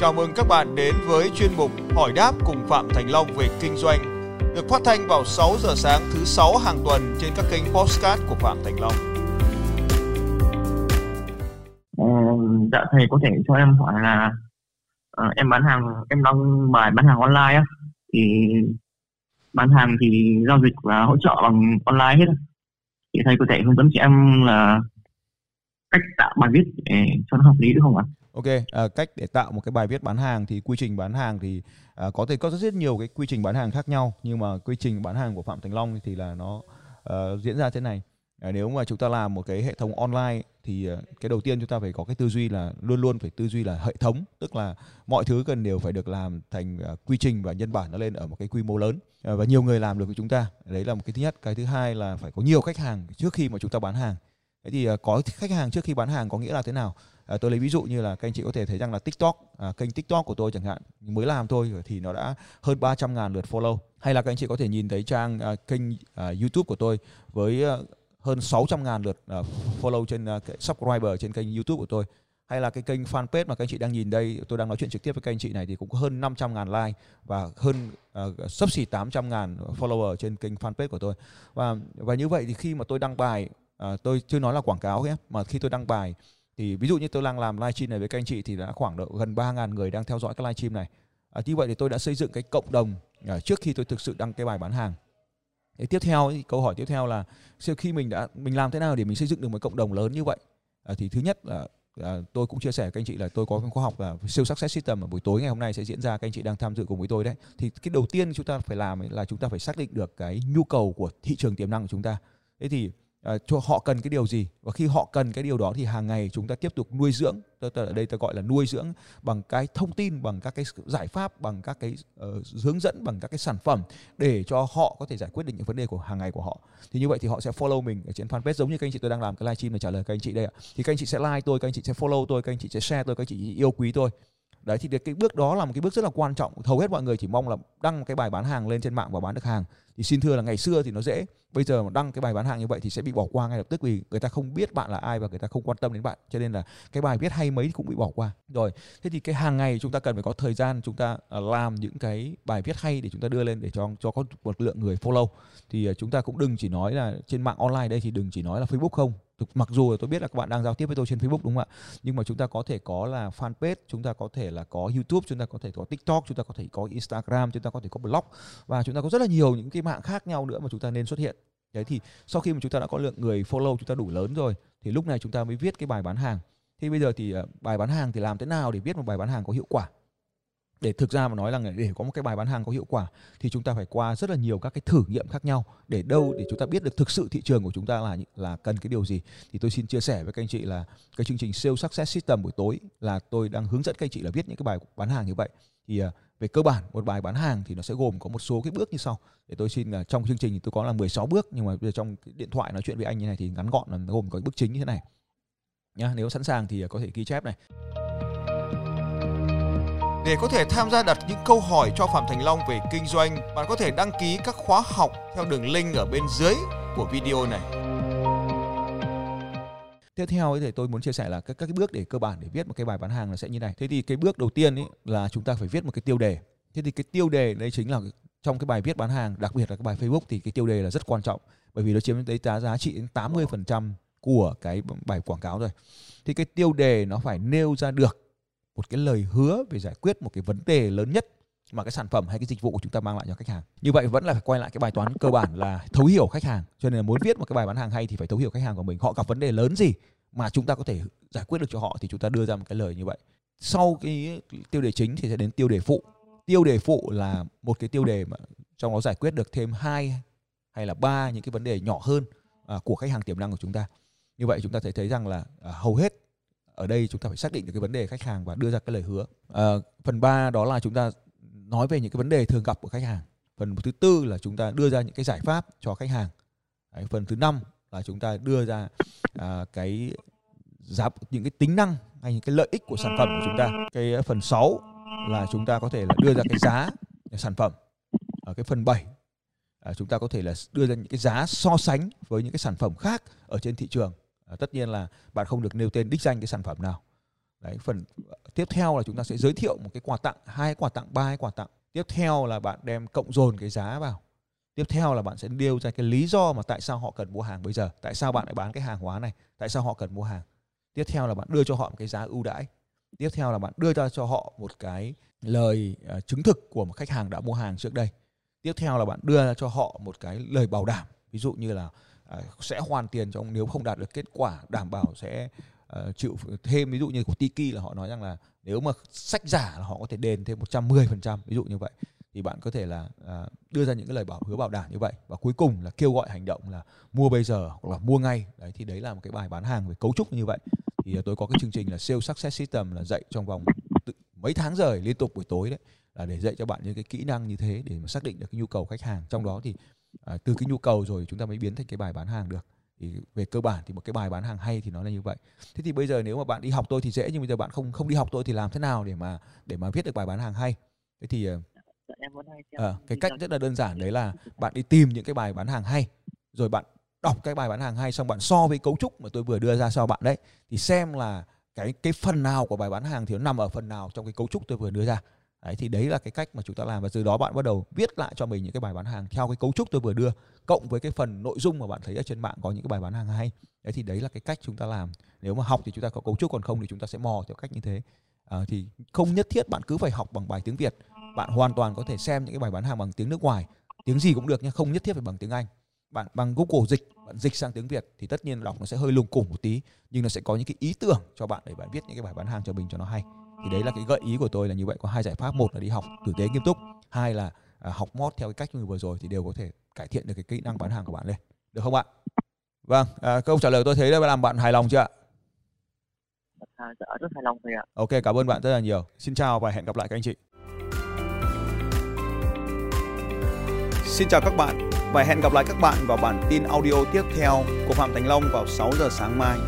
Chào mừng các bạn đến với chuyên mục Hỏi đáp cùng Phạm Thành Long về kinh doanh được phát thanh vào 6 giờ sáng thứ 6 hàng tuần trên các kênh podcast của Phạm Thành Long. Ờ, dạ thầy có thể cho em hỏi là ờ, em bán hàng em đăng bài bán hàng online á thì bán hàng thì giao dịch và hỗ trợ bằng online hết thì thầy có thể hướng dẫn cho em là cách tạo bài viết để cho nó hợp lý được không ạ? Ok, à, cách để tạo một cái bài viết bán hàng thì quy trình bán hàng thì à, có thể có rất nhiều cái quy trình bán hàng khác nhau nhưng mà quy trình bán hàng của Phạm Thành Long thì là nó uh, diễn ra thế này. À, nếu mà chúng ta làm một cái hệ thống online thì uh, cái đầu tiên chúng ta phải có cái tư duy là luôn luôn phải tư duy là hệ thống, tức là mọi thứ cần đều phải được làm thành uh, quy trình và nhân bản nó lên ở một cái quy mô lớn à, và nhiều người làm được với chúng ta. Đấy là một cái thứ nhất. Cái thứ hai là phải có nhiều khách hàng trước khi mà chúng ta bán hàng. Thế thì à, có khách hàng trước khi bán hàng có nghĩa là thế nào? à, tôi lấy ví dụ như là các anh chị có thể thấy rằng là TikTok à, kênh TikTok của tôi chẳng hạn mới làm thôi thì nó đã hơn 300 ngàn lượt follow. Hay là các anh chị có thể nhìn thấy trang à, kênh à, YouTube của tôi với à, hơn 600 ngàn lượt à, follow trên uh, subscriber trên kênh YouTube của tôi. Hay là cái kênh fanpage mà các anh chị đang nhìn đây tôi đang nói chuyện trực tiếp với các anh chị này thì cũng có hơn 500 ngàn like và hơn uh, sấp xỉ 800 ngàn follower trên kênh fanpage của tôi. Và và như vậy thì khi mà tôi đăng bài à, tôi chưa nói là quảng cáo nhé mà khi tôi đăng bài thì ví dụ như tôi đang làm livestream này với các anh chị thì đã khoảng độ gần 3.000 người đang theo dõi cái livestream này. À, như vậy thì tôi đã xây dựng cái cộng đồng à, trước khi tôi thực sự đăng cái bài bán hàng. Thế tiếp theo câu hỏi tiếp theo là sau khi mình đã mình làm thế nào để mình xây dựng được một cộng đồng lớn như vậy? À, thì thứ nhất là à, tôi cũng chia sẻ với các anh chị là tôi có cái khóa học là siêu success system ở buổi tối ngày hôm nay sẽ diễn ra các anh chị đang tham dự cùng với tôi đấy. Thì cái đầu tiên chúng ta phải làm là chúng ta phải xác định được cái nhu cầu của thị trường tiềm năng của chúng ta. Thế thì Ờ, cho họ cần cái điều gì? Và khi họ cần cái điều đó thì hàng ngày chúng ta tiếp tục nuôi dưỡng tôi, ở đây tôi gọi là nuôi dưỡng bằng cái thông tin bằng các cái giải pháp bằng các cái uh, hướng dẫn bằng các cái sản phẩm để cho họ có thể giải quyết được những vấn đề của hàng ngày của họ. Thì như vậy thì họ sẽ follow mình ở trên fanpage giống như các anh chị tôi đang làm cái livestream để trả lời các anh chị đây ạ. Thì các anh chị sẽ like tôi các anh chị sẽ follow tôi các anh chị sẽ share tôi các anh chị yêu quý tôi. Đấy thì cái bước đó là một cái bước rất là quan trọng. Hầu hết mọi người chỉ mong là đăng cái bài bán hàng lên trên mạng và bán được hàng. Thì xin thưa là ngày xưa thì nó dễ bây giờ mà đăng cái bài bán hàng như vậy thì sẽ bị bỏ qua ngay lập tức vì người ta không biết bạn là ai và người ta không quan tâm đến bạn cho nên là cái bài viết hay mấy cũng bị bỏ qua rồi thế thì cái hàng ngày chúng ta cần phải có thời gian chúng ta làm những cái bài viết hay để chúng ta đưa lên để cho cho có một lượng người follow thì chúng ta cũng đừng chỉ nói là trên mạng online đây thì đừng chỉ nói là Facebook không mặc dù tôi biết là các bạn đang giao tiếp với tôi trên Facebook đúng không ạ nhưng mà chúng ta có thể có là fanpage chúng ta có thể là có YouTube chúng ta có thể có TikTok chúng ta có thể có Instagram chúng ta có thể có blog và chúng ta có rất là nhiều những cái mạng khác nhau nữa mà chúng ta nên xuất hiện đấy thì sau khi mà chúng ta đã có lượng người follow chúng ta đủ lớn rồi thì lúc này chúng ta mới viết cái bài bán hàng. Thì bây giờ thì ờ, bài bán hàng thì làm thế nào để viết một bài bán hàng có hiệu quả? Để thực ra mà nói là để có một cái bài bán hàng có hiệu quả thì chúng ta phải qua rất là nhiều các cái thử nghiệm khác nhau để đâu để chúng ta biết được thực sự thị trường của chúng ta là là cần cái điều gì. Thì tôi xin chia sẻ với các anh chị là cái chương trình sales success system buổi tối là tôi đang hướng dẫn các anh chị là viết những cái bài bán hàng như vậy. Thì uh, về cơ bản một bài bán hàng thì nó sẽ gồm có một số cái bước như sau. Để tôi xin là trong chương trình thì tôi có là 16 bước nhưng mà bây giờ trong cái điện thoại nói chuyện với anh như này thì ngắn gọn là gồm có bước chính như thế này. Nhá nếu sẵn sàng thì à, có thể ghi chép này. Để có thể tham gia đặt những câu hỏi cho Phạm Thành Long về kinh doanh, bạn có thể đăng ký các khóa học theo đường link ở bên dưới của video này. Tiếp theo thì tôi muốn chia sẻ là các các cái bước để cơ bản để viết một cái bài bán hàng là sẽ như này. Thế thì cái bước đầu tiên ấy là chúng ta phải viết một cái tiêu đề. Thế thì cái tiêu đề đây chính là trong cái bài viết bán hàng, đặc biệt là cái bài Facebook thì cái tiêu đề là rất quan trọng bởi vì nó chiếm tới giá giá trị đến 80% của cái bài quảng cáo rồi. Thì cái tiêu đề nó phải nêu ra được một cái lời hứa về giải quyết một cái vấn đề lớn nhất mà cái sản phẩm hay cái dịch vụ của chúng ta mang lại cho khách hàng. Như vậy vẫn là phải quay lại cái bài toán cơ bản là thấu hiểu khách hàng. Cho nên là muốn viết một cái bài bán hàng hay thì phải thấu hiểu khách hàng của mình. Họ gặp vấn đề lớn gì mà chúng ta có thể giải quyết được cho họ thì chúng ta đưa ra một cái lời như vậy. Sau cái tiêu đề chính thì sẽ đến tiêu đề phụ. Tiêu đề phụ là một cái tiêu đề mà trong đó giải quyết được thêm hai hay là ba những cái vấn đề nhỏ hơn à, của khách hàng tiềm năng của chúng ta. Như vậy chúng ta thấy thấy rằng là à, hầu hết ở đây chúng ta phải xác định được cái vấn đề khách hàng và đưa ra cái lời hứa à, phần 3 đó là chúng ta nói về những cái vấn đề thường gặp của khách hàng. Phần thứ tư là chúng ta đưa ra những cái giải pháp cho khách hàng. Đấy, phần thứ năm là chúng ta đưa ra à, cái giá những cái tính năng hay những cái lợi ích của sản phẩm của chúng ta. Cái phần 6 là chúng ta có thể là đưa ra cái giá sản phẩm. Ở cái phần 7 à, chúng ta có thể là đưa ra những cái giá so sánh với những cái sản phẩm khác ở trên thị trường. À, tất nhiên là bạn không được nêu tên đích danh cái sản phẩm nào đấy, phần tiếp theo là chúng ta sẽ giới thiệu một cái quà tặng, hai quà tặng, ba quà tặng. Tiếp theo là bạn đem cộng dồn cái giá vào. Tiếp theo là bạn sẽ nêu ra cái lý do mà tại sao họ cần mua hàng bây giờ. Tại sao bạn lại bán cái hàng hóa này? Tại sao họ cần mua hàng? Tiếp theo là bạn đưa cho họ một cái giá ưu đãi. Tiếp theo là bạn đưa ra cho họ một cái lời à, chứng thực của một khách hàng đã mua hàng trước đây. Tiếp theo là bạn đưa ra cho họ một cái lời bảo đảm. Ví dụ như là à, sẽ hoàn tiền cho ông, nếu không đạt được kết quả, đảm bảo sẽ uh, chịu thêm ví dụ như của Tiki là họ nói rằng là nếu mà sách giả là họ có thể đền thêm 110% ví dụ như vậy. Thì bạn có thể là uh, đưa ra những cái lời bảo hứa bảo đảm như vậy. Và cuối cùng là kêu gọi hành động là mua bây giờ hoặc là mua ngay. Đấy thì đấy là một cái bài bán hàng về cấu trúc như vậy. Thì à, tôi có cái chương trình là sales success system là dạy trong vòng tự, mấy tháng rời liên tục buổi tối đấy là để dạy cho bạn những cái kỹ năng như thế để mà xác định được cái nhu cầu khách hàng. Trong đó thì à, từ cái nhu cầu rồi chúng ta mới biến thành cái bài bán hàng được thì về cơ bản thì một cái bài bán hàng hay thì nó là như vậy. Thế thì bây giờ nếu mà bạn đi học tôi thì dễ nhưng bây giờ bạn không không đi học tôi thì làm thế nào để mà để mà viết được bài bán hàng hay? Thế thì à, cái cách rất là đơn giản đấy là bạn đi tìm những cái bài bán hàng hay rồi bạn đọc cái bài bán hàng hay xong bạn so với cấu trúc mà tôi vừa đưa ra cho bạn đấy thì xem là cái cái phần nào của bài bán hàng thì nó nằm ở phần nào trong cái cấu trúc tôi vừa đưa ra đấy thì đấy là cái cách mà chúng ta làm và từ đó bạn bắt đầu viết lại cho mình những cái bài bán hàng theo cái cấu trúc tôi vừa đưa cộng với cái phần nội dung mà bạn thấy ở trên mạng có những cái bài bán hàng hay. Đấy thì đấy là cái cách chúng ta làm. Nếu mà học thì chúng ta có cấu trúc còn không thì chúng ta sẽ mò theo cách như thế. À, thì không nhất thiết bạn cứ phải học bằng bài tiếng việt. Bạn hoàn toàn có thể xem những cái bài bán hàng bằng tiếng nước ngoài. Tiếng gì cũng được nhưng không nhất thiết phải bằng tiếng anh. Bạn bằng google dịch bạn dịch sang tiếng việt thì tất nhiên đọc nó sẽ hơi lùng củng một tí nhưng nó sẽ có những cái ý tưởng cho bạn để bạn viết những cái bài bán hàng cho mình cho nó hay thì đấy là cái gợi ý của tôi là như vậy có hai giải pháp. Một là đi học tử tế nghiêm túc hai là à, học mót theo cái cách như vừa rồi thì đều có thể cải thiện được cái kỹ năng bán hàng của bạn lên. Được không bạn vâng à, câu trả lời tôi thấy đã làm bạn hài lòng chưa ạ? À, dạ rất hài lòng thầy ạ. Ok cảm ơn bạn rất là nhiều. Xin chào và hẹn gặp lại các anh chị. Xin chào các bạn và hẹn gặp lại các bạn vào bản tin audio tiếp theo của Phạm Thành Long vào 6 giờ sáng mai.